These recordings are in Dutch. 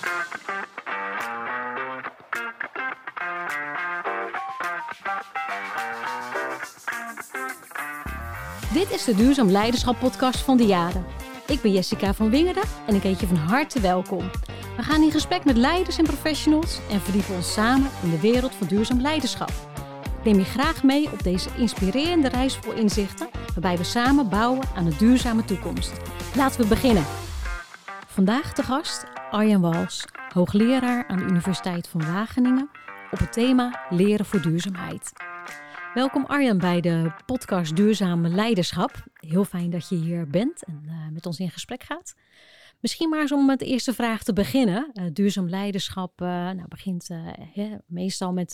Dit is de Duurzaam Leiderschap podcast van de Jaren. Ik ben Jessica van Wingerden en ik heet je van harte welkom. We gaan in gesprek met leiders en professionals en verdiepen ons samen in de wereld van duurzaam leiderschap. Neem je graag mee op deze inspirerende reis vol inzichten, waarbij we samen bouwen aan een duurzame toekomst. Laten we beginnen. Vandaag de gast Arjen Wals, hoogleraar aan de Universiteit van Wageningen op het thema Leren voor duurzaamheid. Welkom Arjan bij de podcast Duurzame Leiderschap. Heel fijn dat je hier bent en uh, met ons in gesprek gaat. Misschien maar eens om met de eerste vraag te beginnen. Uh, duurzaam leiderschap uh, nou, begint meestal met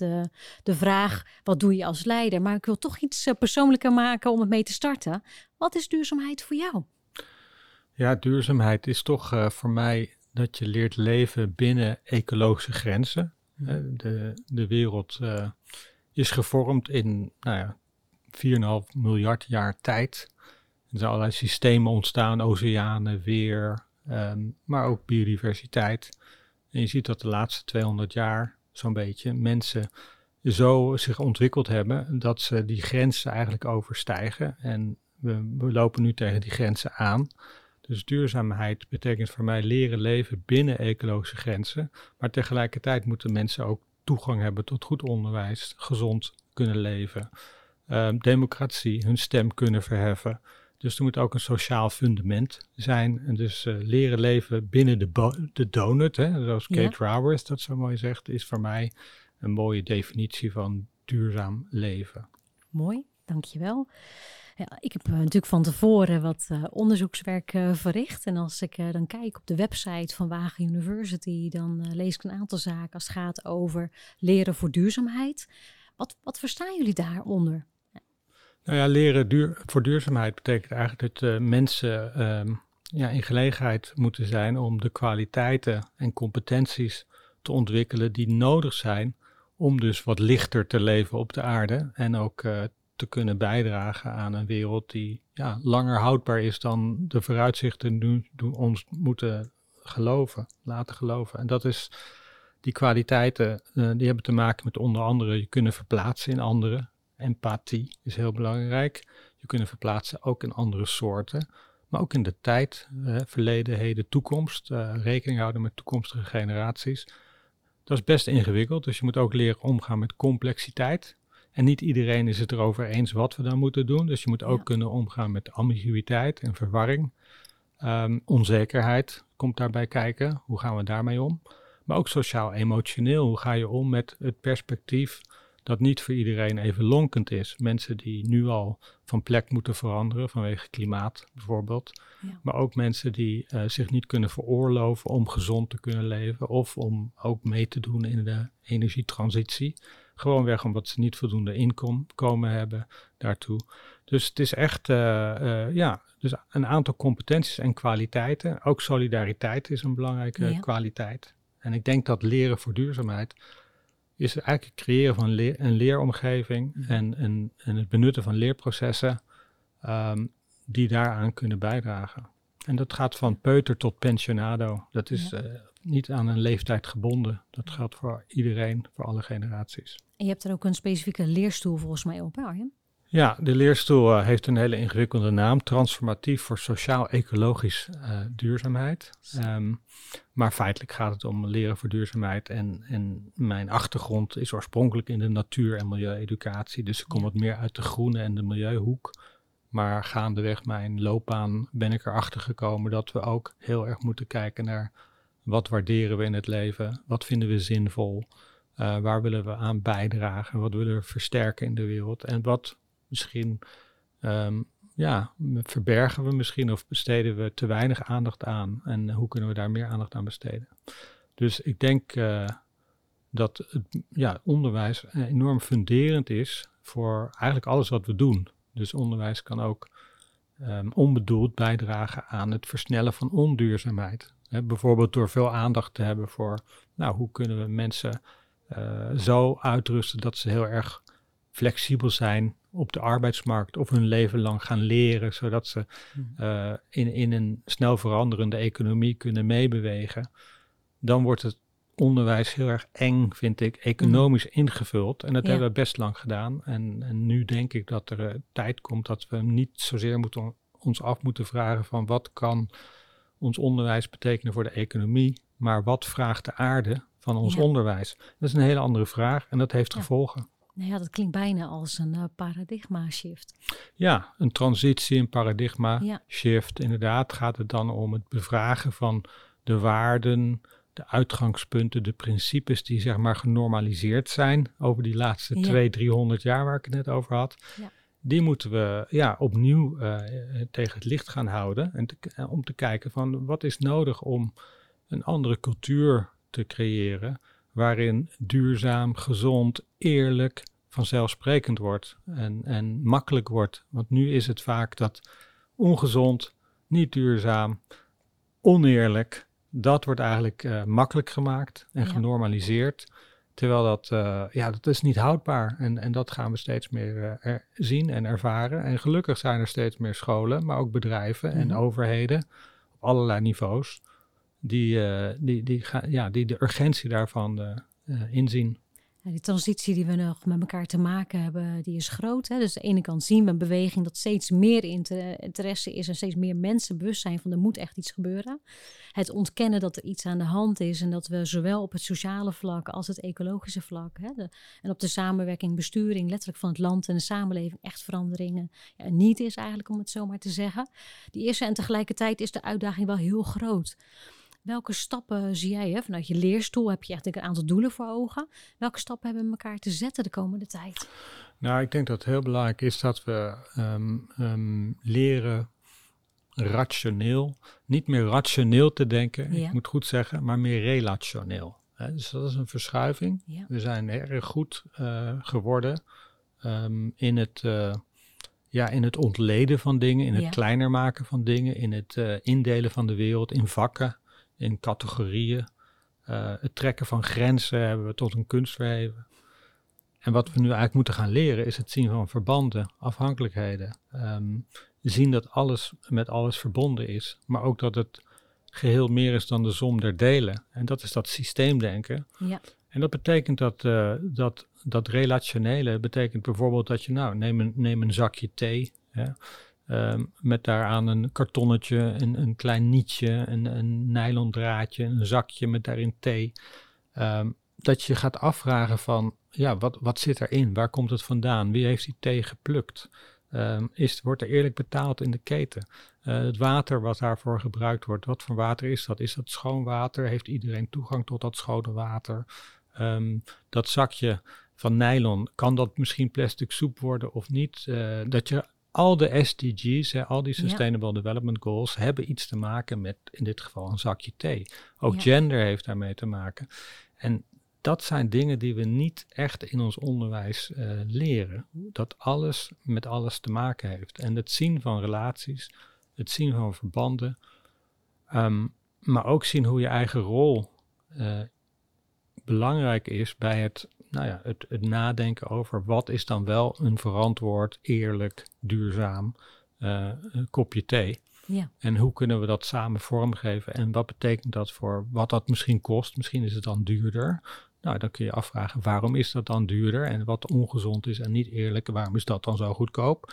de vraag: wat doe je als leider? Maar ik wil toch iets persoonlijker maken om het mee te starten. Wat is duurzaamheid voor jou? Ja, duurzaamheid is toch voor mij dat je leert leven binnen ecologische grenzen. de, de wereld is gevormd in nou ja, 4,5 miljard jaar tijd. Er zijn allerlei systemen ontstaan, oceanen, weer, ehm, maar ook biodiversiteit. En je ziet dat de laatste 200 jaar zo'n beetje mensen zo zich ontwikkeld hebben dat ze die grenzen eigenlijk overstijgen. En we, we lopen nu tegen die grenzen aan. Dus duurzaamheid betekent voor mij leren leven binnen ecologische grenzen. Maar tegelijkertijd moeten mensen ook toegang hebben tot goed onderwijs, gezond kunnen leven, ehm, democratie, hun stem kunnen verheffen. Dus er moet ook een sociaal fundament zijn. En dus uh, leren leven binnen de, de donut, hè, zoals Kate ja. Raworth dat zo mooi zegt, is voor mij een mooie definitie van duurzaam leven. Mooi, dankjewel. Ja, ik heb uh, natuurlijk van tevoren wat uh, onderzoekswerk uh, verricht. En als ik dan kijk op de website van Wagen University, dan lees ik een aantal zaken als het gaat over leren voor duurzaamheid. Wat, wat verstaan jullie daaronder? Nou ja, leren duur, voor duurzaamheid betekent eigenlijk dat mensen um, ja, in gelegenheid moeten zijn om de kwaliteiten en competenties te ontwikkelen die nodig zijn om dus wat lichter te leven op de aarde en ook te kunnen bijdragen aan een wereld die ja, langer houdbaar is dan de vooruitzichten nu ons moeten geloven, laten geloven. En dat is die kwaliteiten, uh, die hebben te maken met onder andere je kunnen verplaatsen in anderen. Empathie is heel belangrijk. Je kunnen verplaatsen ook in andere soorten, maar ook in de tijd, uh, verleden, heden, toekomst. Uh, rekening houden met toekomstige generaties. Dat is best ingewikkeld, dus je moet ook leren omgaan met complexiteit. En niet iedereen is het erover eens wat we dan moeten doen. Dus je moet ook kunnen omgaan met ambiguïteit en verwarring. Um, onzekerheid komt daarbij kijken. Hoe gaan we daarmee om? Maar ook sociaal-emotioneel. Hoe ga je om met het perspectief dat niet voor iedereen even lonkend is? Mensen die nu al van plek moeten veranderen vanwege klimaat bijvoorbeeld. Ja. Maar ook mensen die uh, zich niet kunnen veroorloven om gezond te kunnen leven. Of om ook mee te doen in de energietransitie. Gewoonweg omdat ze niet voldoende inkomen hebben daartoe. Dus het is echt, uh, uh, ja, dus een aantal competenties en kwaliteiten. Ook solidariteit is een belangrijke kwaliteit. En ik denk dat leren voor duurzaamheid is eigenlijk het creëren van leer, een leeromgeving mm. en, en, en, het benutten van leerprocessen um, die daaraan kunnen bijdragen. En dat gaat van peuter tot pensionado. Dat is ja. uh, niet aan een leeftijd gebonden. Dat geldt voor iedereen, voor alle generaties. En je hebt er ook een specifieke leerstoel volgens mij op, hè Arjen? Ja, de leerstoel uh, heeft een hele ingewikkelde naam. Transformatief voor sociaal-ecologisch uh, duurzaamheid. Um, maar feitelijk gaat het om leren voor duurzaamheid. En, en mijn achtergrond is oorspronkelijk in de natuur- en milieueducatie. Dus ik kom wat meer uit de groene en de milieuhoek. Maar gaandeweg mijn loopbaan ben ik erachter gekomen dat we ook heel erg moeten kijken naar wat waarderen we in het leven, wat vinden we zinvol, uh, waar willen we aan bijdragen, wat willen we versterken in de wereld en wat misschien um, ja, verbergen we misschien of besteden we te weinig aandacht aan en hoe kunnen we daar meer aandacht aan besteden. Dus ik denk uh, dat het ja, onderwijs enorm funderend is voor eigenlijk alles wat we doen. Dus onderwijs kan ook um, onbedoeld bijdragen aan het versnellen van onduurzaamheid. Bijvoorbeeld door veel aandacht te hebben voor, nou, hoe kunnen we mensen uh, zo uitrusten dat ze heel erg flexibel zijn op de arbeidsmarkt of hun leven lang gaan leren, zodat ze uh, in, in een snel veranderende economie kunnen meebewegen. dan wordt het onderwijs heel erg eng, vind ik, economisch ingevuld. En dat Ja. hebben we best lang gedaan. En, en nu denk ik dat er eh, tijd komt dat we niet zozeer moeten, ons af moeten vragen van wat kan ons onderwijs betekenen voor de economie, maar wat vraagt de aarde van ons Ja. onderwijs? Dat is een hele andere vraag en dat heeft Ja. gevolgen. Nou ja, dat klinkt bijna als een eh, paradigma shift. Ja, een transitie, een paradigma Ja. shift. Inderdaad gaat het dan om het bevragen van de waarden, de uitgangspunten, de principes die zeg maar genormaliseerd zijn over die laatste Ja. 200, 300 jaar waar ik het net over had. Ja. Die moeten we ja, opnieuw eh, tegen het licht gaan houden. En te- eh, om te kijken van wat is nodig om een andere cultuur te creëren. Waarin duurzaam, gezond, eerlijk, vanzelfsprekend wordt. En, en makkelijk wordt. Want nu is het vaak dat ongezond, niet duurzaam, oneerlijk. Dat wordt eigenlijk eh, makkelijk gemaakt en Ja. genormaliseerd. Terwijl dat, eh, ja, dat is niet houdbaar. En, en dat gaan we steeds meer eh, er- zien en ervaren. En gelukkig zijn er steeds meer scholen, maar ook bedrijven en Mhm. overheden op allerlei niveaus. Die, eh, die, die, gaan, ja, die de urgentie daarvan inzien. Ja, die transitie die we nog met elkaar te maken hebben, die is groot. Hè? Dus aan de ene kant zien we een beweging dat steeds meer inter- interesse is en steeds meer mensen bewust zijn van er moet echt iets gebeuren. Het ontkennen dat er iets aan de hand is en dat we zowel op het sociale vlak als het ecologische vlak hè, en op de samenwerking, besturing, letterlijk van het land en de samenleving echt veranderingen ja, niet is eigenlijk om het zo maar te zeggen. Die is en tegelijkertijd is de uitdaging wel heel groot. Welke stappen zie jij? Hè? Vanuit je leerstoel heb je echt een aantal doelen voor ogen. Welke stappen hebben we elkaar te zetten de komende tijd? Nou, ik denk dat het heel belangrijk is dat we ehm, ehm, leren rationeel, niet meer rationeel te denken, Ja. ik moet goed zeggen, maar meer relationeel. Hè, dus dat is een verschuiving. Ja. We zijn erg goed eh, geworden ehm, in, het, eh, ja, in het ontleden van dingen, in het Ja. kleiner maken van dingen, in het eh, indelen van de wereld in vakken, in categorieën. Eh, het trekken van grenzen hebben we tot een kunst verheven. En wat we nu eigenlijk moeten gaan leren is het zien van verbanden, afhankelijkheden. Ehm, zien dat alles met alles verbonden is, maar ook dat het geheel meer is dan de som der delen. En dat is dat systeemdenken. Ja. En dat betekent dat, eh, dat, dat relationele betekent bijvoorbeeld dat je, nou, neem een, neem een zakje thee. Hè, ehm, met daaraan een kartonnetje, een, een klein nietje, een, een nylon draadje, een zakje met daarin thee. Ehm, dat je gaat afvragen van, ja, wat, wat zit erin? Waar komt het vandaan? Wie heeft die thee geplukt? Ehm, is, wordt er eerlijk betaald in de keten? Eh, het water wat daarvoor gebruikt wordt, wat voor water is dat? Is dat schoon water? Heeft iedereen toegang tot dat schone water? Dat zakje van nylon, kan dat misschien plastic soep worden of niet? Eh, dat je al de SDG's, hè, al die Ja. Sustainable Development Goals, hebben iets te maken met in dit geval een zakje thee. Ook Ja. gender heeft daarmee te maken. En dat zijn dingen die we niet echt in ons onderwijs eh, leren. Dat alles met alles te maken heeft. En het zien van relaties, het zien van verbanden, ehm, maar ook zien hoe je eigen rol eh, belangrijk is bij het, nou ja, het, het nadenken over wat is dan wel een verantwoord, eerlijk, duurzaam eh, een kopje thee. Ja. En hoe kunnen we dat samen vormgeven? En wat betekent dat voor wat dat misschien kost? Misschien is het dan duurder. Nou, dan kun je afvragen waarom is dat dan duurder? En wat ongezond is en niet eerlijk, waarom is dat dan zo goedkoop?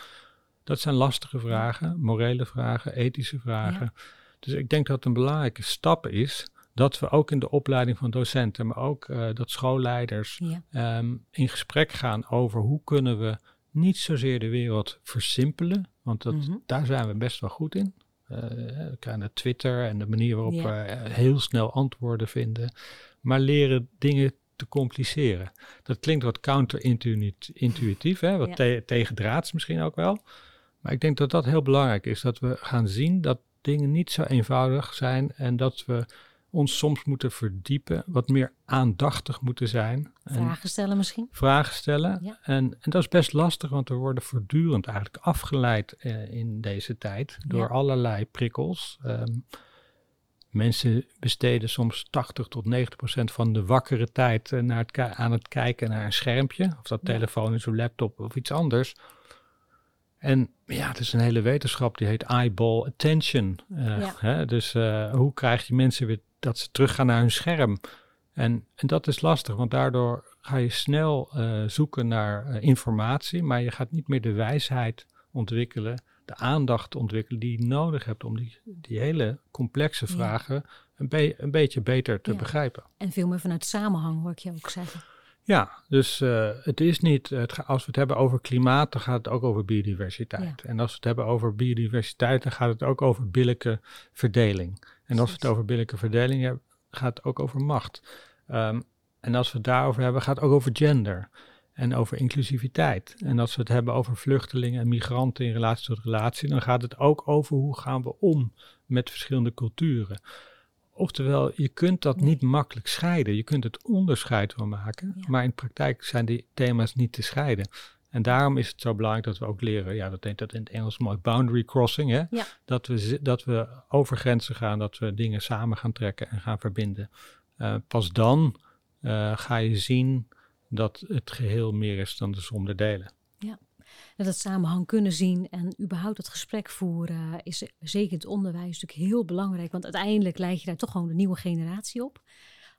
Dat zijn lastige vragen, morele vragen, ethische vragen. Dus ik denk dat het een belangrijke stap is dat we ook in de opleiding van docenten, maar ook eh, dat schoolleiders Ja. ehm, in gesprek gaan over hoe kunnen we niet zozeer de wereld versimpelen, want dat, Mhm. daar zijn we best wel goed in. Eh, we krijgen Twitter en de manier waarop Ja. we eh, heel snel antwoorden vinden, maar leren dingen te compliceren. Dat klinkt wat counterintuïtief, hè? wat Ja. te- tegendraads misschien ook wel. Maar ik denk dat dat heel belangrijk is, dat we gaan zien dat dingen niet zo eenvoudig zijn en dat we ons soms moeten verdiepen, wat meer aandachtig moeten zijn. En Vragen stellen misschien? vragen stellen. Ja. En, en dat is best lastig, want we worden voortdurend eigenlijk afgeleid eh, in deze tijd door Ja. allerlei prikkels. Ehm, mensen besteden soms 80 tot 90 procent van de wakkere tijd eh, naar het aan het kijken naar een schermpje. Of dat Ja. telefoon is of laptop of iets anders. En ja, het is een hele wetenschap die heet eyeball attention. Uh, Ja. hè? Dus eh, hoe krijg je mensen weer dat ze teruggaan naar hun scherm? En, en dat is lastig, want daardoor ga je snel eh, zoeken naar eh, informatie, maar je gaat niet meer de wijsheid ontwikkelen, de aandacht ontwikkelen die je nodig hebt om die, die hele complexe Ja. vragen een, be- een beetje beter te Ja. begrijpen. En veel meer vanuit samenhang hoor ik je ook zeggen. Ja, dus eh, het is niet, het, als we het hebben over klimaat, dan gaat het ook over biodiversiteit. En als we het hebben over biodiversiteit, dan gaat het ook over billijke verdeling. En als we het over billijke verdeling hebben, gaat het ook over macht. Ehm, en als we het daarover hebben, gaat het ook over gender en over inclusiviteit. En als we het hebben over vluchtelingen en migranten in relatie tot relatie, dan gaat het ook over hoe gaan we om met verschillende culturen. Oftewel, je kunt dat niet makkelijk scheiden. Je kunt het onderscheid wel maken, Ja. maar in de praktijk zijn die thema's niet te scheiden. En daarom is het zo belangrijk dat we ook leren, ja, dat heet dat in het Engels mooi, boundary crossing, hè? Ja. Dat, we, dat we over grenzen gaan, dat we dingen samen gaan trekken en gaan verbinden. Eh, pas dan eh, ga je zien dat het geheel meer is dan de som der delen. En dat samenhang kunnen zien en überhaupt dat gesprek voeren is zeker het onderwijs natuurlijk heel belangrijk. Want uiteindelijk leid je daar toch gewoon de nieuwe generatie op.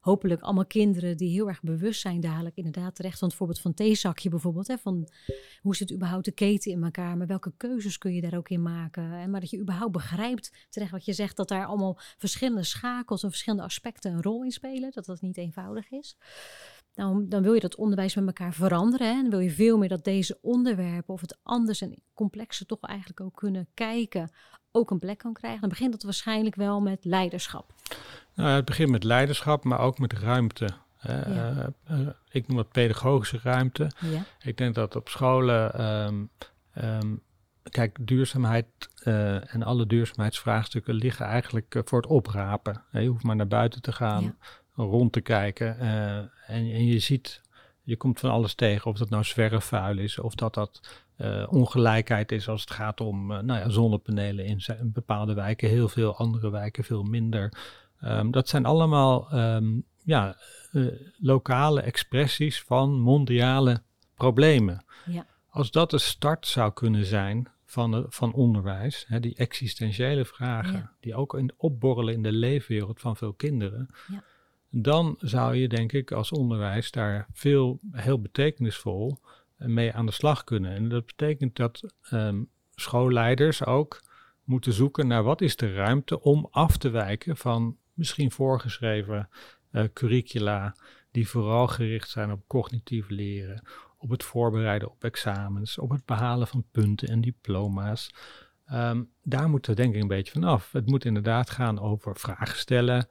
Hopelijk allemaal kinderen die heel erg bewust zijn dadelijk inderdaad terecht. Want het voorbeeld van theezakje bijvoorbeeld. Hè, van hoe zit überhaupt de keten in elkaar? Maar welke keuzes kun je daar ook in maken? Hè? Maar dat je überhaupt begrijpt, terecht wat je zegt, dat daar allemaal verschillende schakels en verschillende aspecten een rol in spelen. Dat dat niet eenvoudig is. Nou, dan wil je dat onderwijs met elkaar veranderen. Hè? En wil je veel meer dat deze onderwerpen of het anders en complexer toch eigenlijk ook kunnen kijken, ook een plek kan krijgen. Dan begint dat waarschijnlijk wel met leiderschap. Nou, het begint met leiderschap, maar ook met ruimte. hè. Ja. Eh, eh, ik noem het pedagogische ruimte. Ja, Ik denk dat op scholen, ehm, ehm, kijk, duurzaamheid eh, en alle duurzaamheidsvraagstukken liggen eigenlijk voor het oprapen. Je hoeft maar naar buiten te gaan, Ja. Rond te kijken. eh, en, en je ziet, je komt van alles tegen, of dat nou zwerfvuil is, of dat dat eh, ongelijkheid is als het gaat om eh, nou ja, zonnepanelen in, bepaalde wijken, heel veel andere wijken veel minder. Ehm, dat zijn allemaal ehm, ja, lokale expressies van mondiale problemen. Ja. Als dat de start zou kunnen zijn van, de- van onderwijs, hè, die existentiële vragen, Ja. die ook in, opborrelen in de leefwereld van veel kinderen, Ja. Dan zou je denk ik als onderwijs daar veel, heel betekenisvol eh, mee aan de slag kunnen. En dat betekent dat ehm, schoolleiders ook moeten zoeken naar wat is de ruimte om af te wijken van misschien voorgeschreven eh, curricula die vooral gericht zijn op cognitief leren, op het voorbereiden op examens, op het behalen van punten en diploma's. Ehm, daar moeten we denk ik een beetje van af. Het moet inderdaad gaan over vragen stellen,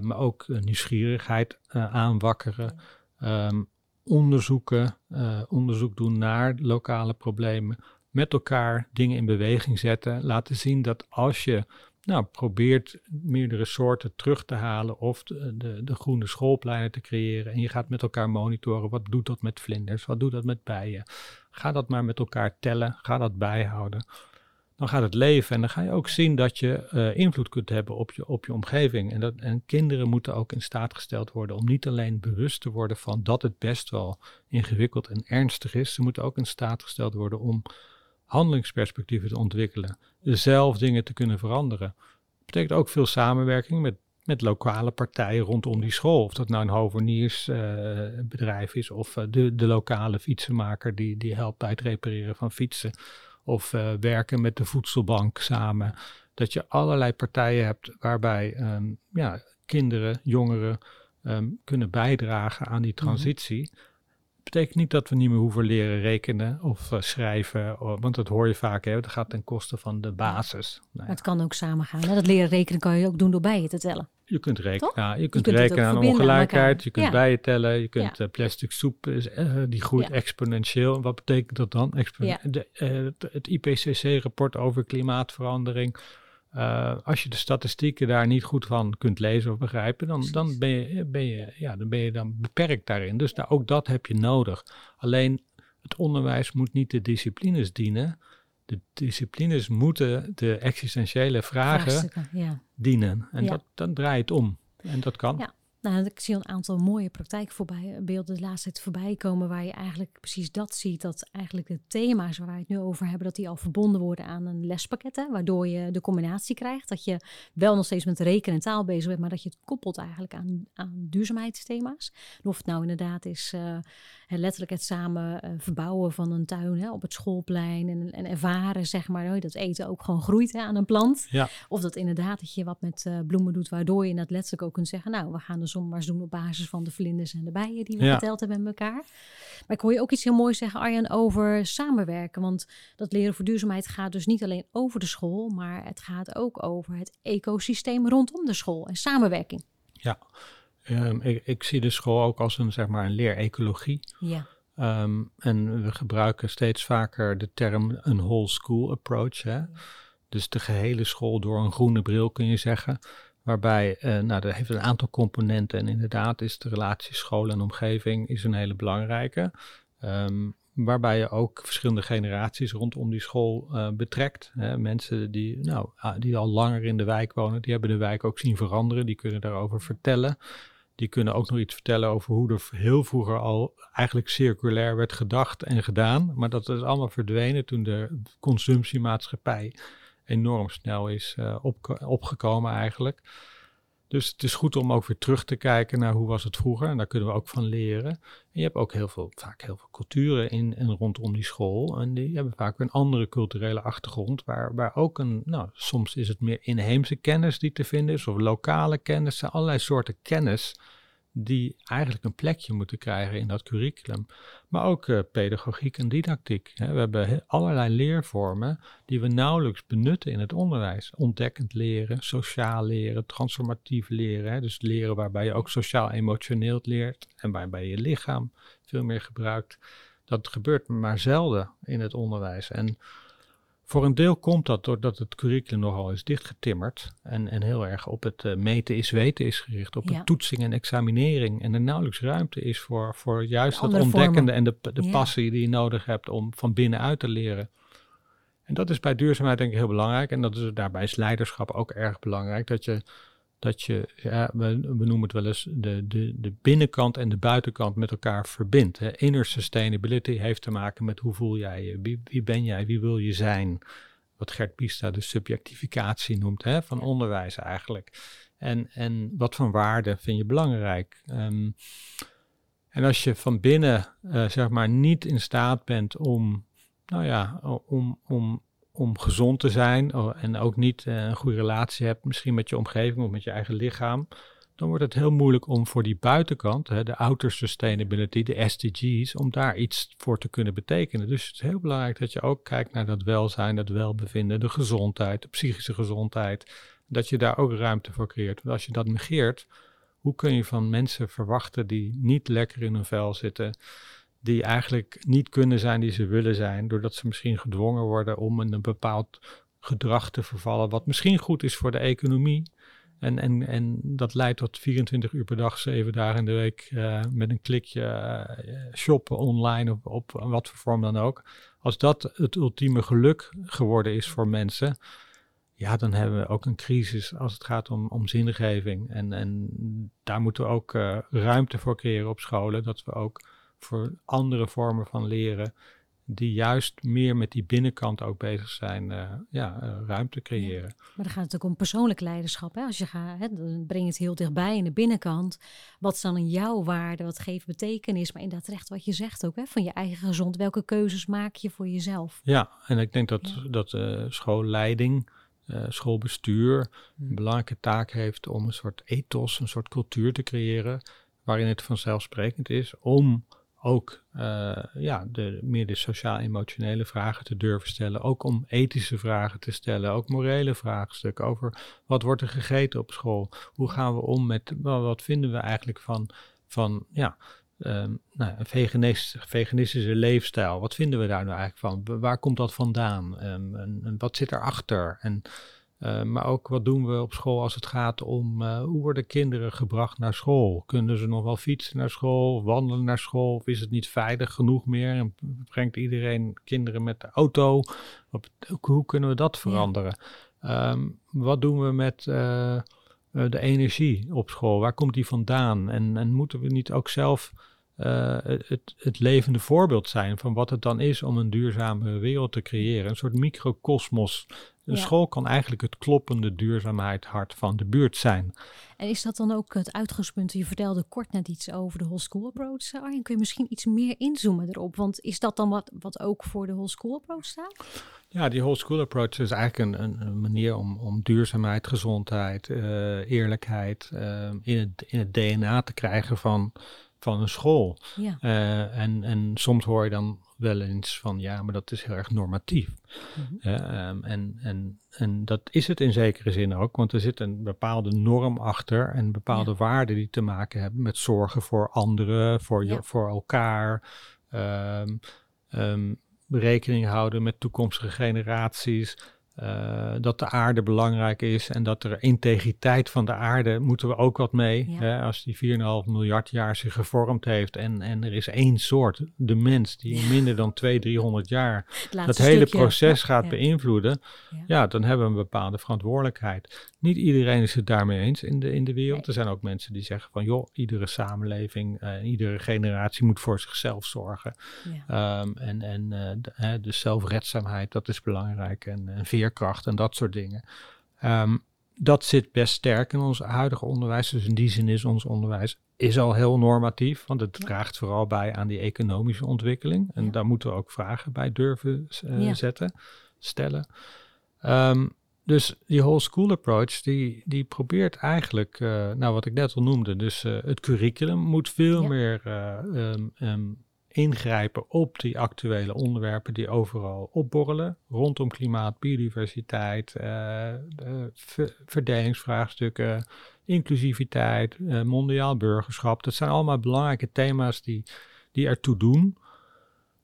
maar ook eh, nieuwsgierigheid eh, aanwakkeren, ehm, onderzoeken, eh, onderzoek doen naar lokale problemen, met elkaar dingen in beweging zetten, laten zien dat als je nou, probeert meerdere soorten terug te halen of de, de, de groene schoolpleinen te creëren en je gaat met elkaar monitoren, wat doet dat met vlinders, wat doet dat met bijen, ga dat maar met elkaar tellen, ga dat bijhouden dan gaat het leven en dan ga je ook zien dat je eh, invloed kunt hebben op je, op je omgeving. En, dat, en kinderen moeten ook in staat gesteld worden om niet alleen bewust te worden van dat het best wel ingewikkeld en ernstig is. Ze moeten ook in staat gesteld worden om handelingsperspectieven te ontwikkelen. Zelf dingen te kunnen veranderen. Dat betekent ook veel samenwerking met, met lokale partijen rondom die school. Of dat nou een hoverniersbedrijf bedrijf is of eh, de, de lokale fietsenmaker die, die helpt bij het repareren van fietsen of eh, werken met de voedselbank samen. Dat je allerlei partijen hebt waarbij ehm, ja, kinderen, jongeren ehm, kunnen bijdragen aan die transitie. Betekent niet dat we niet meer hoeven leren rekenen of eh, schrijven, want dat hoor je vaak, hè, dat gaat ten koste van de basis. Nou Maar het kan ook samen gaan. Hè? Dat leren rekenen kan je ook doen door bij je te tellen. Je kunt rekenen, Toch? ja, je kunt kunt het ook rekenen aan ongelijkheid, je kunt Ja. bijen tellen, je kunt eh, plastic soep, is, eh, die groeit exponentieel. En Wat betekent dat dan? Expo- Ja. de, eh, het, IPCC-rapport over klimaatverandering. als je de statistieken daar niet goed van kunt lezen of begrijpen, dan, dan, ben, je, ben, je, ja, dan ben je dan beperkt daarin. Dus nou, ook dat heb je nodig. Alleen het onderwijs moet niet de disciplines dienen. De disciplines moeten de existentiële vragen ja. dienen. En Ja. dat, dan draai je het om. En dat kan. Ja. Nou, ik zie een aantal mooie praktijkbeelden de laatste tijd voorbij komen, waar je eigenlijk precies dat ziet, dat eigenlijk de thema's waar wij het nu over hebben, dat die al verbonden worden aan een lespakket, hè, waardoor je de combinatie krijgt, dat je wel nog steeds met rekenen en taal bezig bent, maar dat je het koppelt eigenlijk aan, aan duurzaamheidsthema's. of het nou inderdaad is uh, letterlijk het samen uh, verbouwen van een tuin hè, op het schoolplein en, en ervaren, zeg maar, dat eten ook gewoon groeit hè, aan een plant. Ja. Of dat inderdaad dat je wat met uh, bloemen doet, waardoor je dat letterlijk ook kunt zeggen, nou, we gaan de zomaar doen op basis van de vlinders en de bijen die we ja. geteld hebben met elkaar. Maar ik hoor je ook iets heel moois zeggen, Arjan, over samenwerken. Want dat leren voor duurzaamheid gaat dus niet alleen over de school, maar het gaat ook over het ecosysteem rondom de school en samenwerking. Ja, um, ik, ik, zie de school ook als een, zeg maar, een leerecologie. Ja. Um, en we gebruiken steeds vaker de term een whole school approach. Hè? Dus de gehele school door een groene bril kun je zeggen. Waarbij, uh, nou, dat heeft een aantal componenten. En inderdaad is de relatie school en omgeving is een hele belangrijke. Um, waarbij je ook verschillende generaties rondom die school uh, betrekt. Hè. Mensen die, nou, die al langer in de wijk wonen, die hebben de wijk ook zien veranderen. Die kunnen daarover vertellen. Die kunnen ook nog iets vertellen over hoe er heel vroeger al eigenlijk circulair werd gedacht en gedaan. Maar dat is allemaal verdwenen toen de consumptiemaatschappij enorm snel is uh, op, opgekomen eigenlijk. Dus het is goed om ook weer terug te kijken naar hoe was het vroeger. En daar kunnen we ook van leren. En je hebt ook heel veel, vaak heel veel culturen in en rondom die school. En die hebben vaak een andere culturele achtergrond. Waar, waar ook een, nou, soms is het meer inheemse kennis die te vinden is. Of lokale kennis. Allerlei soorten kennis die eigenlijk een plekje moeten krijgen in dat curriculum. Maar ook uh, pedagogiek en didactiek. Hè. We hebben allerlei leervormen die we nauwelijks benutten in het onderwijs. Ontdekkend leren, sociaal leren, transformatief leren. Hè. Dus leren waarbij je ook sociaal-emotioneel leert en waarbij je lichaam veel meer gebruikt. Dat gebeurt maar zelden in het onderwijs. En voor een deel komt dat doordat het curriculum nogal is dichtgetimmerd en, en heel erg op het uh, meten is weten is gericht, op ja. toetsing en examinering. En er nauwelijks ruimte is voor, voor juist dat ontdekkende vormen. en de, de ja. passie die je nodig hebt om van binnenuit te leren. En dat is bij duurzaamheid denk ik heel belangrijk. En dat is, daarbij is leiderschap ook erg belangrijk. Dat je dat je, ja, we, we, noemen het wel eens, de, de, de binnenkant en de buitenkant met elkaar verbindt. Hè. Inner sustainability heeft te maken met hoe voel jij je, wie, wie ben jij, wie wil je zijn. Wat Gert Pista de subjectificatie noemt, hè, van onderwijs eigenlijk. En, en wat voor waarde vind je belangrijk? Um, en als je van binnen, uh, zeg maar, niet in staat bent om, nou ja, om, om om gezond te zijn oh, en ook niet uh, een goede relatie hebt, misschien met je omgeving of met je eigen lichaam, dan wordt het heel moeilijk om voor die buitenkant, hè, de outer sustainability, de SDG's, om daar iets voor te kunnen betekenen. Dus het is heel belangrijk dat je ook kijkt naar dat welzijn, dat welbevinden, de gezondheid, de psychische gezondheid, dat je daar ook ruimte voor creëert. Want als je dat negeert, hoe kun je van mensen verwachten die niet lekker in hun vel zitten, die eigenlijk niet kunnen zijn die ze willen zijn, doordat ze misschien gedwongen worden om in een bepaald gedrag te vervallen, wat misschien goed is voor de economie. En, en, en dat leidt tot 24 uur per dag, 7 dagen in de week uh, met een klikje uh, shoppen online op, op wat voor vorm dan ook. Als dat het ultieme geluk geworden is voor mensen, ja, dan hebben we ook een crisis als het gaat om, om zingeving. En, en daar moeten we ook uh, ruimte voor creëren op scholen, dat we ook voor andere vormen van leren, die juist meer met die binnenkant ook bezig zijn, uh, ja, uh, ruimte creëren. Ja, maar dan gaat het natuurlijk om persoonlijk leiderschap. Hè? Als je gaat, hè, dan breng je het heel dichtbij in de binnenkant. Wat is dan in jouw waarde? Wat geeft betekenis? Maar inderdaad recht wat je zegt ook, hè, van je eigen gezond. Welke keuzes maak je voor jezelf? Ja, en ik denk dat, ja. dat uh, schoolleiding, schoolbestuur hmm. een belangrijke taak heeft om een soort ethos, een soort cultuur te creëren, waarin het vanzelfsprekend is om ook uh, ja, de, meer de sociaal-emotionele vragen te durven stellen. Ook om ethische vragen te stellen. Ook morele vraagstukken over wat wordt er gegeten op school. Hoe gaan we om met, wat vinden we eigenlijk van, van ja, um, nou, een veganistische, veganistische leefstijl. Wat vinden we daar nou eigenlijk van? Waar komt dat vandaan? En, en, wat zit erachter? En uh, maar ook wat doen we op school als het gaat om uh, hoe worden kinderen gebracht naar school? Kunnen ze nog wel fietsen naar school, wandelen naar school? Of is het niet veilig genoeg meer? En brengt iedereen kinderen met de auto? Op, hoe kunnen we dat veranderen? Ja. Um, wat doen we met uh, de energie op school? Waar komt die vandaan? En, en moeten we niet ook zelf het, het levende voorbeeld zijn van wat het dan is om een duurzame wereld te creëren? Een soort microcosmos een school kan eigenlijk het kloppende duurzaamheid hart van de buurt zijn. En is dat dan ook het uitgangspunt? Je vertelde kort net iets over de whole school approach. Arjen, kun je misschien iets meer inzoomen erop? Want is dat dan wat, wat ook voor de whole school approach staat? Ja, die whole school approach is eigenlijk een, een, manier om, om duurzaamheid, gezondheid, uh, eerlijkheid uh, in, het, in het DNA te krijgen van, van een school. Ja. Uh, en, en soms hoor je dan wel eens van ja, maar dat is heel erg normatief. Mhm. Ehm, en, en, en dat is het in zekere zin ook, want er zit een bepaalde norm achter en bepaalde waarden die te maken hebben met zorgen voor anderen, voor, je, voor elkaar. Um, rekening houden met toekomstige generaties. Uh, dat de aarde belangrijk is en dat er integriteit van de aarde moeten we ook wat mee. Hè? Als die 4,5 miljard jaar zich gevormd heeft en, en er is één soort, de mens, die in minder dan 200, 300 jaar dat hele proces gaat beïnvloeden, ja. dan hebben we een bepaalde verantwoordelijkheid. Niet iedereen is het daarmee eens in de, in de wereld. Er zijn ook mensen die zeggen van joh, iedere samenleving, uh, iedere generatie moet voor zichzelf zorgen. Um, en en uh, de, de, zelfredzaamheid, dat is belangrijk. En, en veerkracht en dat soort dingen. Um, dat zit best sterk in ons huidige onderwijs. Dus in die zin is ons onderwijs is al heel normatief, want het draagt vooral bij aan die economische ontwikkeling. En daar moeten we ook vragen bij durven uh, zetten, stellen. Um, dus die whole school approach, die, die probeert eigenlijk, uh, nou wat ik net al noemde, dus uh, het curriculum moet veel meer um, um, ingrijpen op die actuele onderwerpen die overal opborrelen. Rondom klimaat, biodiversiteit, uh, verdelingsvraagstukken, inclusiviteit, uh, mondiaal burgerschap. Dat zijn allemaal belangrijke thema's die, die ertoe doen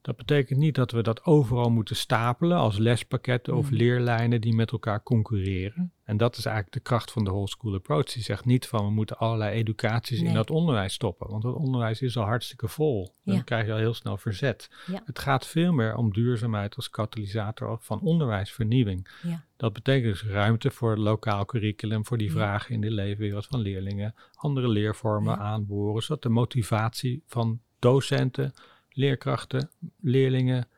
dat betekent niet dat we dat overal moeten stapelen als lespakketten of mm. leerlijnen die met elkaar concurreren. En dat is eigenlijk de kracht van de whole school approach. Die zegt niet van we moeten allerlei educaties in dat onderwijs stoppen, want dat onderwijs is al hartstikke vol. Dan krijg je al heel snel verzet. Het gaat veel meer om duurzaamheid als katalysator van onderwijsvernieuwing. Ja. Dat betekent dus ruimte voor lokaal curriculum, voor die vragen in de leefwereld van leerlingen, andere leervormen aanboren, zodat de motivatie van docenten leerkrachten, leerlingen,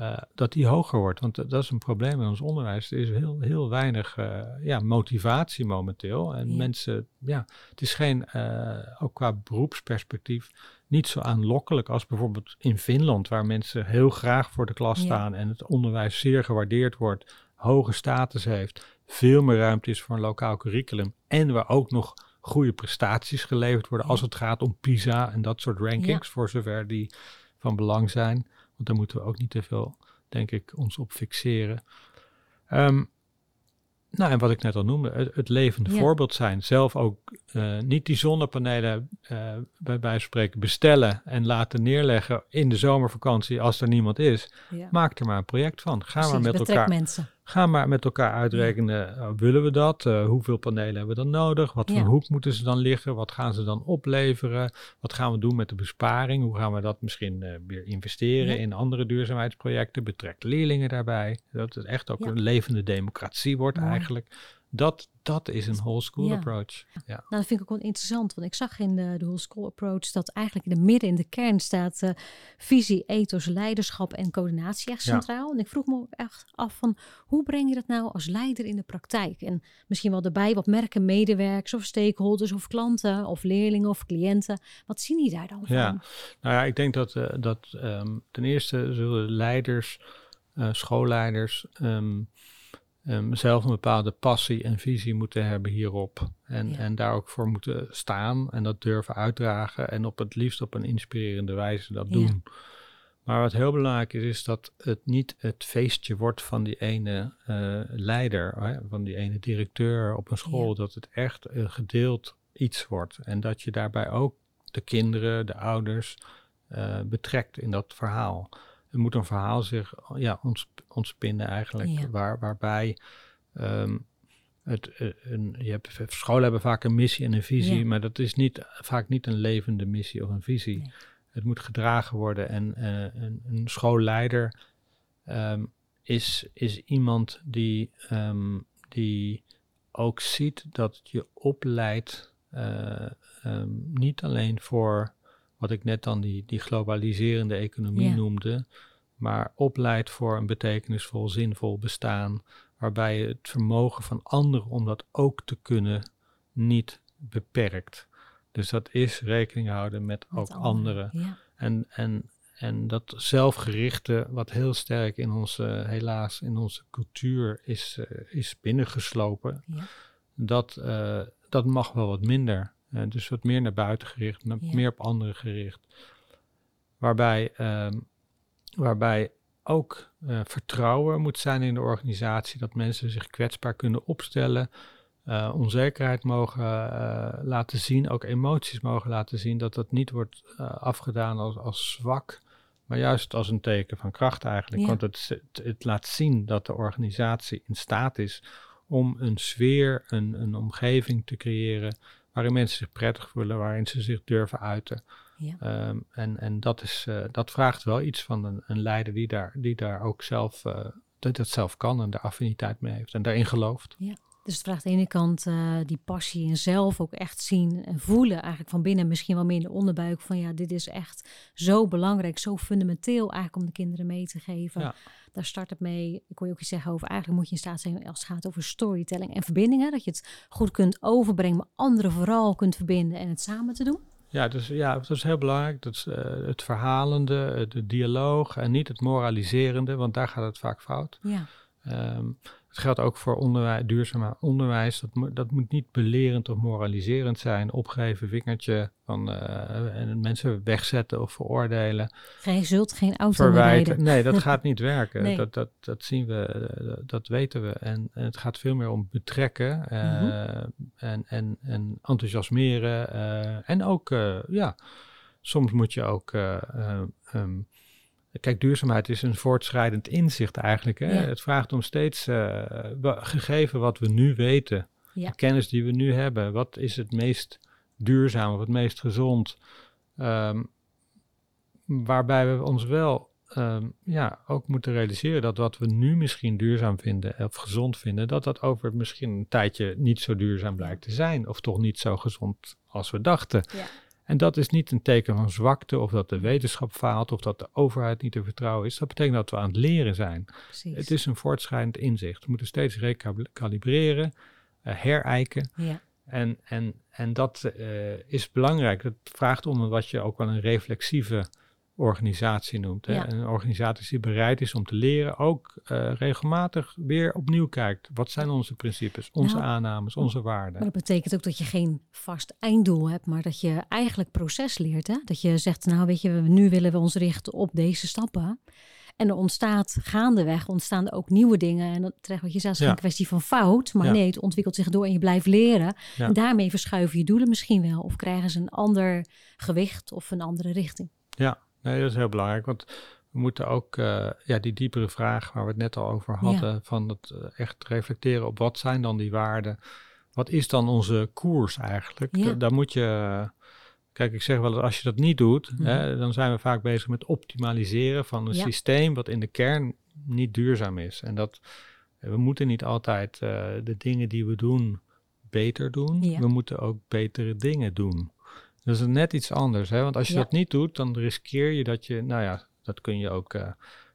uh, dat die hoger wordt. Want dat is een probleem in ons onderwijs. Er is heel, heel weinig uh, ja, motivatie momenteel. En mensen, ja, het is geen, uh, ook qua beroepsperspectief, niet zo aanlokkelijk als bijvoorbeeld in Finland, waar mensen heel graag voor de klas staan en het onderwijs zeer gewaardeerd wordt, hoge status heeft, veel meer ruimte is voor een lokaal curriculum en waar ook nog goede prestaties geleverd worden als het gaat om PISA en dat soort rankings, voor zover die van belang zijn. Want daar moeten we ook niet te veel, denk ik, ons op fixeren. Um, nou, en wat ik net al noemde, het, levende voorbeeld zijn. Zelf ook uh, niet die zonnepanelen uh, bij wijze van spreken bestellen en laten neerleggen in de zomervakantie als er niemand is. Maak er maar een project van. Ga maar met elkaar. Mensen. Ga maar met elkaar uitrekenen, uh, willen we dat? hoeveel panelen hebben we dan nodig? Wat voor hoek moeten ze dan liggen? Wat gaan ze dan opleveren? Wat gaan we doen met de besparing? Hoe gaan we dat misschien weer investeren in andere duurzaamheidsprojecten? Betrek leerlingen daarbij. Dat het echt ook een levende democratie wordt eigenlijk. Dat, dat is een whole school approach. Ja. Nou, dat vind ik ook wel interessant, want ik zag in de, de whole school approach dat eigenlijk in de midden in de kern staat uh, visie, ethos, leiderschap en coördinatie echt centraal. En ik vroeg me echt af van hoe breng je dat nou als leider in de praktijk? En misschien wel daarbij wat merken medewerkers of stakeholders of klanten of leerlingen of cliënten. Wat zien die daar dan van? Ja, nou ja, ik denk dat, uh, dat um, ten eerste zullen leiders, uh, schoolleiders. Um, um, zelf een bepaalde passie en visie moeten hebben hierop. En, en daar ook voor moeten staan en dat durven uitdragen. En op het liefst op een inspirerende wijze dat doen. Maar wat heel belangrijk is, is dat het niet het feestje wordt van die ene uh, leider, hè, van die ene directeur op een school. Dat het echt een gedeeld iets wordt. En dat je daarbij ook de kinderen, de ouders uh, betrekt in dat verhaal er moet een verhaal zich ja, ons, ontspinnen eigenlijk, waar, waarbij um, het, eh, een, je hebt, scholen hebben vaak een missie en een visie, maar dat is niet, vaak niet een levende missie of een visie. Het moet gedragen worden en uh, een, een, schoolleider um, is, is iemand die, um, die ook ziet dat je opleidt, eh, ehm, niet alleen voor wat ik net dan die, die globaliserende economie Ja. noemde, maar opleidt voor een betekenisvol, zinvol bestaan, waarbij je het vermogen van anderen om dat ook te kunnen niet beperkt. Dus dat is rekening houden met, Met ook anderen. Ja. En, en, en dat zelfgerichte, wat heel sterk in onze, helaas in onze cultuur is, eh, is binnengeslopen, Ja. dat, eh, dat mag wel wat minder. Eh, dus wat meer naar buiten gericht, Ja. meer op anderen gericht. Waarbij, ehm, waarbij ook eh, vertrouwen moet zijn in de organisatie, dat mensen zich kwetsbaar kunnen opstellen, eh, onzekerheid mogen laten zien, ook emoties mogen laten zien, dat dat niet wordt afgedaan als, als zwak, maar juist als een teken van kracht eigenlijk. Ja. Want het, het, het laat zien dat de organisatie in staat is om een sfeer, een, een omgeving te creëren waarin mensen zich prettig voelen, waarin ze zich durven uiten. Ja. Ehm, en en dat, is, eh, dat vraagt wel iets van een, een leider die daar, die daar ook zelf, eh, dat, dat zelf kan en daar affiniteit mee heeft en daarin gelooft. Dus het vraagt aan de ene kant eh, die passie en zelf ook echt zien en voelen. Eigenlijk van binnen misschien wel meer in de onderbuik. Van ja, dit is echt zo belangrijk, zo fundamenteel eigenlijk om de kinderen mee te geven. Ja. Daar start het mee. Ik wil je ook iets zeggen over, eigenlijk moet je in staat zijn als het gaat over storytelling en verbindingen. Dat je het goed kunt overbrengen, maar anderen vooral kunt verbinden en het samen te doen. Ja, dus ja, dat is heel belangrijk. Dat is eh, het verhalende, eh, de dialoog en niet het moraliserende, want daar gaat het vaak fout. Ja, Ehm, het geldt ook voor onderwijs, duurzaam onderwijs. Dat, moet- dat moet niet belerend of moraliserend zijn. Opgeven vingertje van, eh, en mensen wegzetten of veroordelen. je zult geen auto verwijten. Nee, dat gaat niet werken. Nee. Dat, dat, dat zien we, eh, dat weten we. En, en het gaat veel meer om betrekken eh, Mhm. en, en, en enthousiasmeren. en ook, ja, soms moet je ook. eh, eh, ehm, kijk, duurzaamheid is een voortschrijdend inzicht eigenlijk. Hè? Ja. Het vraagt om steeds, eh, gegeven wat we nu weten, Ja. de kennis die we nu hebben, wat is het meest duurzaam of het meest gezond? Ehm, waarbij we ons wel ehm, ja, ook moeten realiseren dat wat we nu misschien duurzaam vinden of gezond vinden, dat dat over misschien een tijdje niet zo duurzaam blijkt te zijn of toch niet zo gezond als we dachten. Ja. En dat is niet een teken van zwakte of dat de wetenschap faalt of dat de overheid niet te vertrouwen is. Dat betekent dat we aan het leren zijn. Precies. Het is een voortschrijdend inzicht. We moeten steeds recalibreren, eh, herijken. ja. En, en, en dat eh, is belangrijk. Dat vraagt om wat je ook wel een reflexieve organisatie noemt. Hè? Ja. Een organisatie die bereid is om te leren, ook eh, regelmatig weer opnieuw kijkt. Wat zijn onze principes, onze Nou, aannames, onze Maar waarden? dat betekent ook dat je geen vast einddoel hebt, maar dat je eigenlijk proces leert. Hè? Dat je zegt, nou weet je, nu willen we ons richten op deze stappen. En er ontstaat gaandeweg, ontstaan er ook nieuwe dingen. En dat terecht wat je zei, het is Ja. geen kwestie van fout, maar Ja. nee, het ontwikkelt zich door en je blijft leren. En daarmee verschuiven je doelen misschien wel. Of krijgen ze een ander gewicht of een andere richting. Ja, nee, dat is heel belangrijk. Want we moeten ook eh, ja, die diepere vraag waar we het net al over hadden, van het eh, echt reflecteren op wat zijn dan die waarden. Wat is dan onze koers eigenlijk? Ja. Da- daar moet je. Kijk, ik zeg wel eens, als je dat niet doet, Mhm. hè, dan zijn we vaak bezig met optimaliseren van een Ja. systeem wat in de kern niet duurzaam is. En dat we moeten niet altijd eh, de dingen die we doen beter doen. We moeten ook betere dingen doen. Dat is net iets anders, hè? want als je Ja. dat niet doet, dan riskeer je dat je, nou ja, dat kun je ook eh,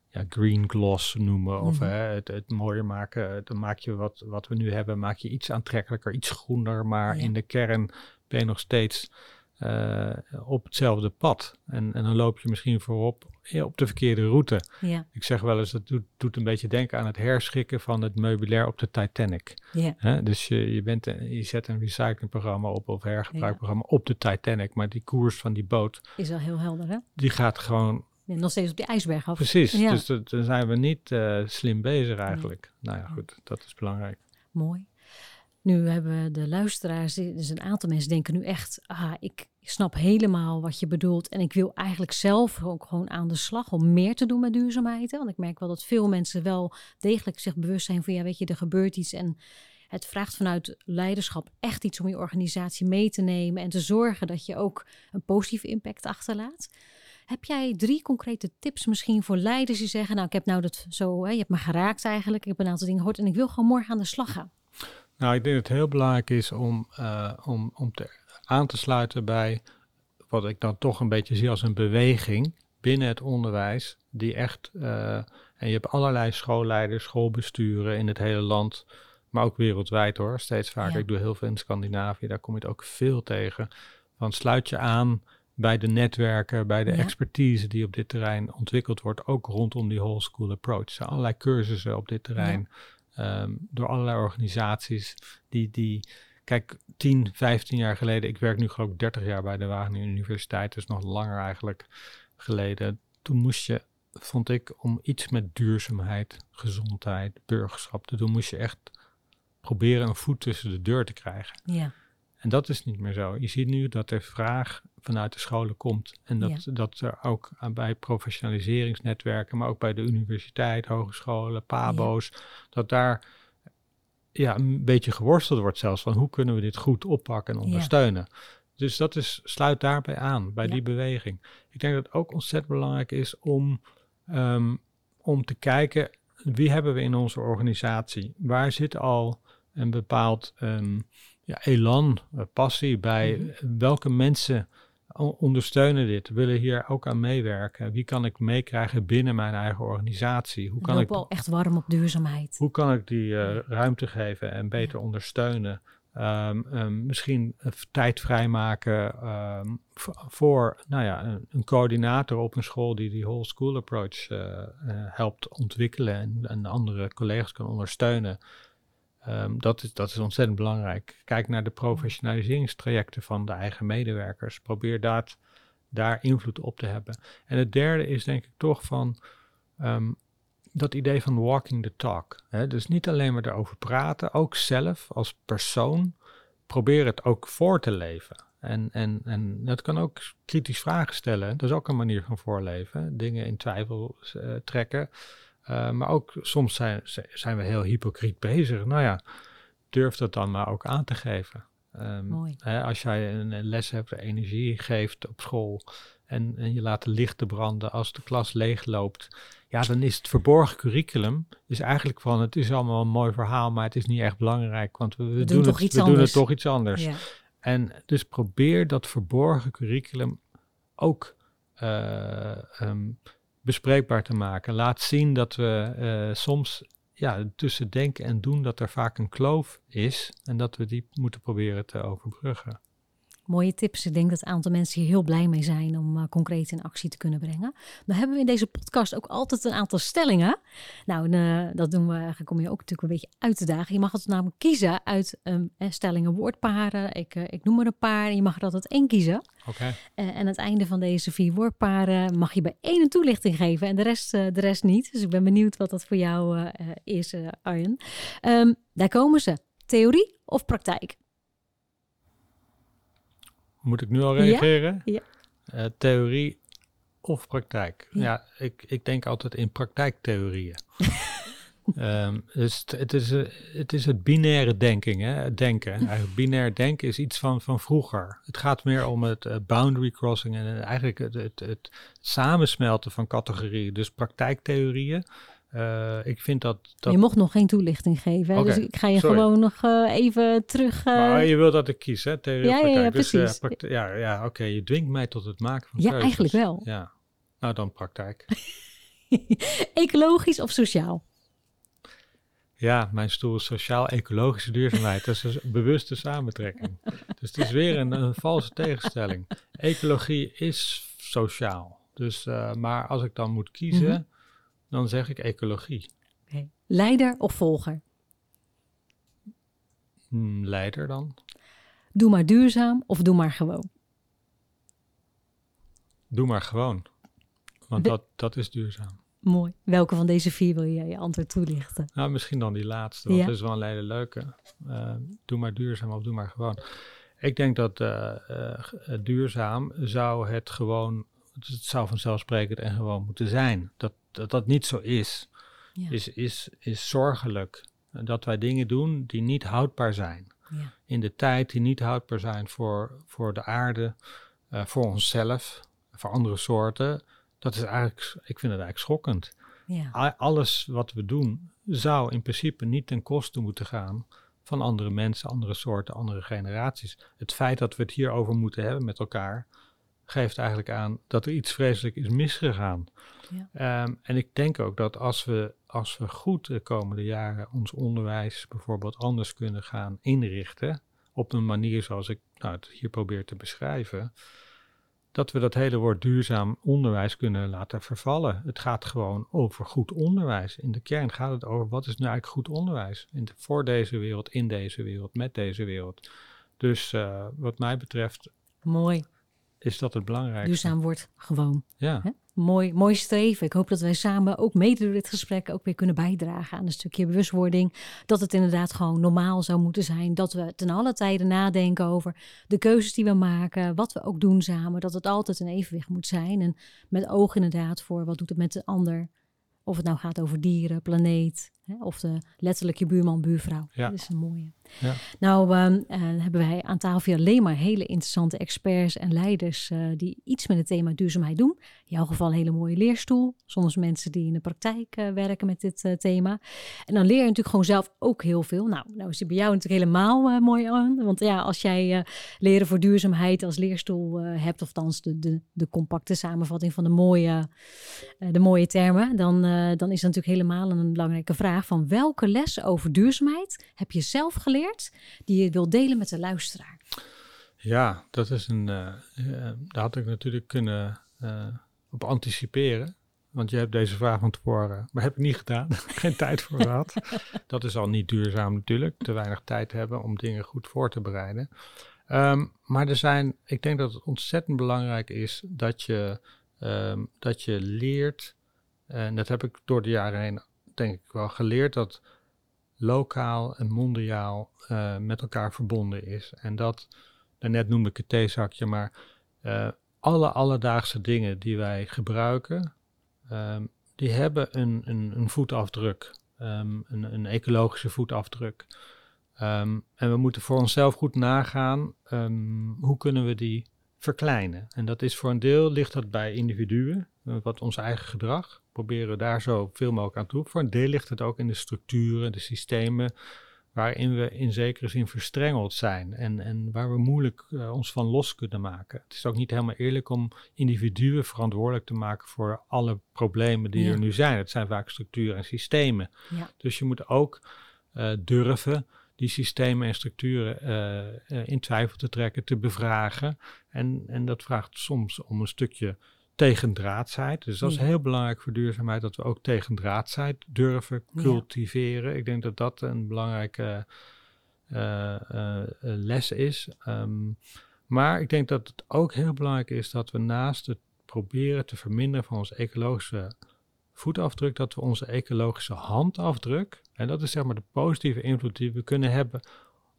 ja, green gloss noemen. Of Mhm. hè, het, het mooier maken. Dan maak je wat, wat we nu hebben, maak je iets aantrekkelijker, iets groener. Maar Ja. in de kern ben je nog steeds eh, op hetzelfde pad. En, en dan loop je misschien voorop ja, op de verkeerde route. Ja, Ik zeg wel eens, dat doet, doet een beetje denken aan het herschikken van het meubilair op de Titanic. ja? Dus je, je, bent, een- je zet een recyclingprogramma op of hergebruikprogramma op de Titanic. Maar die koers van die boot, is wel heel helder hè. die gaat gewoon nog steeds op die ijsberg af. precies. Dus dan zijn we niet eh, slim bezig eigenlijk. Nou ja, goed, dat is belangrijk. Mooi. Nu hebben de luisteraars, dus een aantal mensen denken nu echt, ah, ik snap helemaal wat je bedoelt en ik wil eigenlijk zelf ook gewoon aan de slag om meer te doen met duurzaamheid. Want ik merk wel dat veel mensen wel degelijk zich bewust zijn van, ja, weet je, er gebeurt iets en het vraagt vanuit leiderschap echt iets om je organisatie mee te nemen en te zorgen dat je ook een positieve impact achterlaat. Heb jij drie concrete tips misschien voor leiders die zeggen, nou, ik heb nou dat zo, hè, je hebt me geraakt eigenlijk, ik heb een aantal dingen gehoord en ik wil gewoon morgen aan de slag gaan. Nou, ik denk dat het heel belangrijk is om, uh, om, om te, aan te sluiten bij wat ik dan toch een beetje zie als een beweging binnen het onderwijs, die echt, uh, en je hebt allerlei schoolleiders, schoolbesturen in het hele land, maar ook wereldwijd hoor, steeds vaker. Ik doe heel veel in Scandinavië, daar kom je het ook veel tegen. Van sluit je aan bij de netwerken, bij de expertise die op dit terrein ontwikkeld wordt, ook rondom die whole school approach. Er zijn allerlei cursussen op dit terrein ehm, door allerlei organisaties die, die, kijk, 10, 15 jaar geleden, ik werk nu geloof ik 30 jaar bij de Wageningen Universiteit, dus nog langer eigenlijk geleden. Toen moest je, vond ik, om iets met duurzaamheid, gezondheid, burgerschap te doen, moest je echt proberen een voet tussen de deur te krijgen. Ja. En dat is niet meer zo. Je ziet nu dat er vraag vanuit de scholen komt. En dat, dat er ook bij professionaliseringsnetwerken, maar ook bij de universiteit, hogescholen, pabo's, dat daar ja, een beetje geworsteld wordt zelfs van hoe kunnen we dit goed oppakken en ondersteunen. Dus dat is, sluit daarbij aan, bij die beweging. Ik denk dat het ook ontzettend belangrijk is om, um, om te kijken wie hebben we in onze organisatie? Waar zit al een bepaald um, ja, elan, eh, passie bij? Mhm. Welke mensen ondersteunen dit, willen hier ook aan meewerken? Wie kan ik meekrijgen binnen mijn eigen organisatie? Hoe kan ik wel echt warm op duurzaamheid? Hoe kan ik die uh, ruimte geven en beter ondersteunen? Um, um, misschien tijd vrijmaken um, voor nou ja, een, een, coördinator op een school die die whole school approach uh, uh, helpt ontwikkelen en, en, andere collega's kan ondersteunen. Dat, is, dat is ontzettend belangrijk. Kijk naar de professionaliseringstrajecten van de eigen medewerkers. Probeer dat, daar invloed op te hebben. En het derde is denk ik toch van dat idee van walking the talk. Hè? Dus niet alleen maar erover praten, ook zelf als persoon probeer het ook voor te leven. En, en, en dat kan ook kritisch vragen stellen. Dat is ook een manier van voorleven. Dingen in twijfel uh, trekken. Uh, maar ook soms zijn, zijn we heel hypocriet bezig. Nou ja, durf dat dan maar ook aan te geven. Um, hè, als jij een les hebt, energie geeft op school en, en je laat de lichten branden als de klas leegloopt ja, dan is het verborgen curriculum is eigenlijk van het is allemaal een mooi verhaal, maar het is niet echt belangrijk, want we, we, doen, het, we doen het toch iets anders. Ja. En dus probeer dat verborgen curriculum ook uh, um, bespreekbaar te maken. Laat zien dat we uh, soms ja, tussen denken en doen dat er vaak een kloof is en dat we die moeten proberen te overbruggen mooie tips. Ik denk dat een aantal mensen hier heel blij mee zijn om uh, concreet in actie te kunnen brengen. Dan hebben we in deze podcast ook altijd een aantal stellingen. Nou, uh, dat doen we eigenlijk om je ook natuurlijk een beetje uit te dagen. Je mag het namelijk kiezen uit um, stellingen, woordparen. Ik, uh, ik noem er een paar en je mag er altijd één kiezen. Oké. en aan het einde van deze vier woordparen mag je bij één een toelichting geven en de rest, de rest niet. Dus ik ben benieuwd wat dat voor jou is, Arjen. Um, daar komen ze. Theorie of praktijk? Moet ik nu al reageren? Ja. Uh, theorie of praktijk? Ja, ik, ik denk altijd in praktijktheorieën. um, dus het is, het is het binaire denking, hè? denken. Eigenlijk binair denken is iets van, van vroeger. Het gaat meer om het uh, boundary crossing en eigenlijk het, het, het samensmelten van categorieën. Dus praktijktheorieën uh, ik vind dat, dat, Je mocht nog geen toelichting geven, dus ik ga je gewoon nog uh, even terug... Uh... Maar je wilt dat ik kies, hè? Ja, ja, ja, dus, precies. ja, ja oké, je dwingt mij tot het maken van Ja, keuzes. eigenlijk wel. Ja, nou dan praktijk. Ecologisch of sociaal? Ja, mijn stoel is sociaal-ecologische duurzaamheid. dat is een bewuste samentrekking. Dus het is weer een, een valse tegenstelling. Ecologie is sociaal. Dus, maar als ik dan moet kiezen... Mm -hmm dan zeg ik ecologie. Okay. Leider of volger? Hmm, leider dan. Doe maar duurzaam of doe maar gewoon? Doe maar gewoon. Want dat, dat is duurzaam. Mooi. Welke van deze vier wil je je antwoord toelichten? Nou, misschien dan die laatste, want ja. dat is wel een hele leuke. Uh, doe maar duurzaam of doe maar gewoon. Ik denk dat uh, uh, duurzaam zou het gewoon, het zou vanzelfsprekend en gewoon moeten zijn. Dat dat dat niet zo is, ja. is, is, is zorgelijk. Dat wij dingen doen die niet houdbaar zijn. Ja. In de tijd die niet houdbaar zijn voor, voor de aarde, uh, voor onszelf, voor andere soorten. Dat is eigenlijk, ik vind het eigenlijk schokkend. Ja. Alles wat we doen zou in principe niet ten koste moeten gaan van andere mensen, andere soorten, andere generaties. Het feit dat we het hierover moeten hebben met elkaar, geeft eigenlijk aan dat er iets vreselijk is misgegaan. Ja. Ehm, en ik denk ook dat als we, als we goed de komende jaren ons onderwijs bijvoorbeeld anders kunnen gaan inrichten, op een manier zoals ik nou, het hier probeer te beschrijven, dat we dat hele woord duurzaam onderwijs kunnen laten vervallen. Het gaat gewoon over goed onderwijs. In de kern gaat het over wat is nu eigenlijk goed onderwijs in voor deze wereld, in deze wereld, met deze wereld. Dus uh, wat mij betreft. Mooi is dat het belangrijkste. Duurzaam wordt gewoon. Ja. Hè? Mooi, mooi streven. Ik hoop dat wij samen ook mede door dit gesprek ook weer kunnen bijdragen aan een stukje bewustwording. Dat het inderdaad gewoon normaal zou moeten zijn. Dat we ten alle tijden nadenken over de keuzes die we maken. Wat we ook doen samen. Dat het altijd een evenwicht moet zijn. En met oog inderdaad voor wat doet het met de ander. Of het nou gaat over dieren, planeet. Hè, of de, letterlijk je buurman, buurvrouw. Ja. Dat is een mooie. Ja. Nou um, hebben wij aan tafel alleen maar hele interessante experts en leiders uh, die iets met het thema duurzaamheid doen. In jouw geval een hele mooie leerstoel. Soms mensen die in de praktijk uh, werken met dit thema. En dan leer je natuurlijk gewoon zelf ook heel veel. Nou, nou is het bij jou natuurlijk helemaal mooi aan. Want ja, als jij leren voor duurzaamheid als leerstoel hebt, of althans de, de, de compacte samenvatting van de mooie, de mooie termen, dan, dan is dat natuurlijk helemaal een belangrijke vraag van welke lessen over duurzaamheid heb je zelf geleerd? die je wil delen met de luisteraar? Ja, dat is een. Uh, daar had ik natuurlijk kunnen uh, op anticiperen. Want je hebt deze vraag van tevoren, maar heb ik niet gedaan. Geen tijd voor gehad. dat is al niet duurzaam natuurlijk. Te weinig tijd hebben om dingen goed voor te bereiden. Um, maar er zijn, ik denk dat het ontzettend belangrijk is dat je, um, dat je leert. En dat heb ik door de jaren heen, denk ik wel geleerd. Dat lokaal en mondiaal uh, met elkaar verbonden is. En dat, net noemde ik het theezakje, maar uh, alle alledaagse dingen die wij gebruiken, um, die hebben een, een, een voetafdruk, um, een, een, ecologische voetafdruk. Um, en we moeten voor onszelf goed nagaan, hoe kunnen we die verkleinen. En dat is voor een deel, ligt dat bij individuen, eh, wat ons eigen gedrag proberen we daar zo veel mogelijk aan toe. Voor een deel ligt het ook in de structuren, de systemen waarin we in zekere zin verstrengeld zijn en, en waar we moeilijk uh, ons van los kunnen maken. Het is ook niet helemaal eerlijk om individuen verantwoordelijk te maken voor alle problemen die er nu zijn. Het zijn vaak structuren en systemen. Ja. Dus je moet ook uh, durven die systemen en structuren uh, in twijfel te trekken, te bevragen. En, en dat vraagt soms om een stukje tegendraadsheid. Dus dat is heel belangrijk voor duurzaamheid, dat we ook tegendraadsheid durven cultiveren. Ik denk dat dat een belangrijke uh, uh, les is. Um, maar ik denk dat het ook heel belangrijk is dat we naast het proberen te verminderen van onze ecologische voetafdruk, dat we onze ecologische handafdruk, en dat is zeg maar de positieve invloed die we kunnen hebben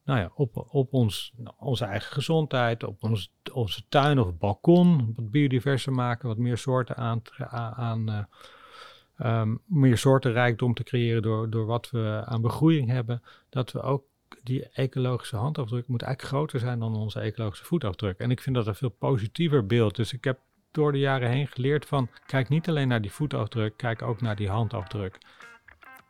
nou ja, op, op ons, onze eigen gezondheid, op ons, onze tuin of balkon, wat biodiverser maken, wat meer soorten aan, aan uh, meer soortenrijkdom te creëren door, door wat we aan begroeiing hebben, dat we ook die ecologische handafdruk moet eigenlijk groter zijn dan onze ecologische voetafdruk. En ik vind dat een veel positiever beeld. Dus ik heb door de jaren heen geleerd van, kijk niet alleen naar die voetafdruk, kijk ook naar die handafdruk.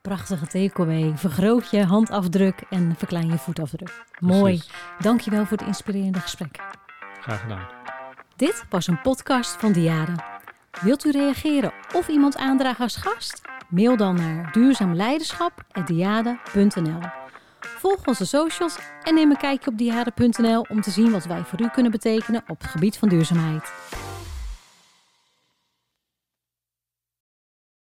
Prachtige takeaway. Vergroot je handafdruk en verklein je voetafdruk. Mooi. Dankjewel voor het inspirerende gesprek. Graag gedaan. Dit was een podcast van Diade. Wilt u reageren of iemand aandragen als gast? Mail dan naar duurzaamleiderschap.diade.nl Volg onze socials en neem een kijkje op diade.nl om te zien wat wij voor u kunnen betekenen op het gebied van duurzaamheid.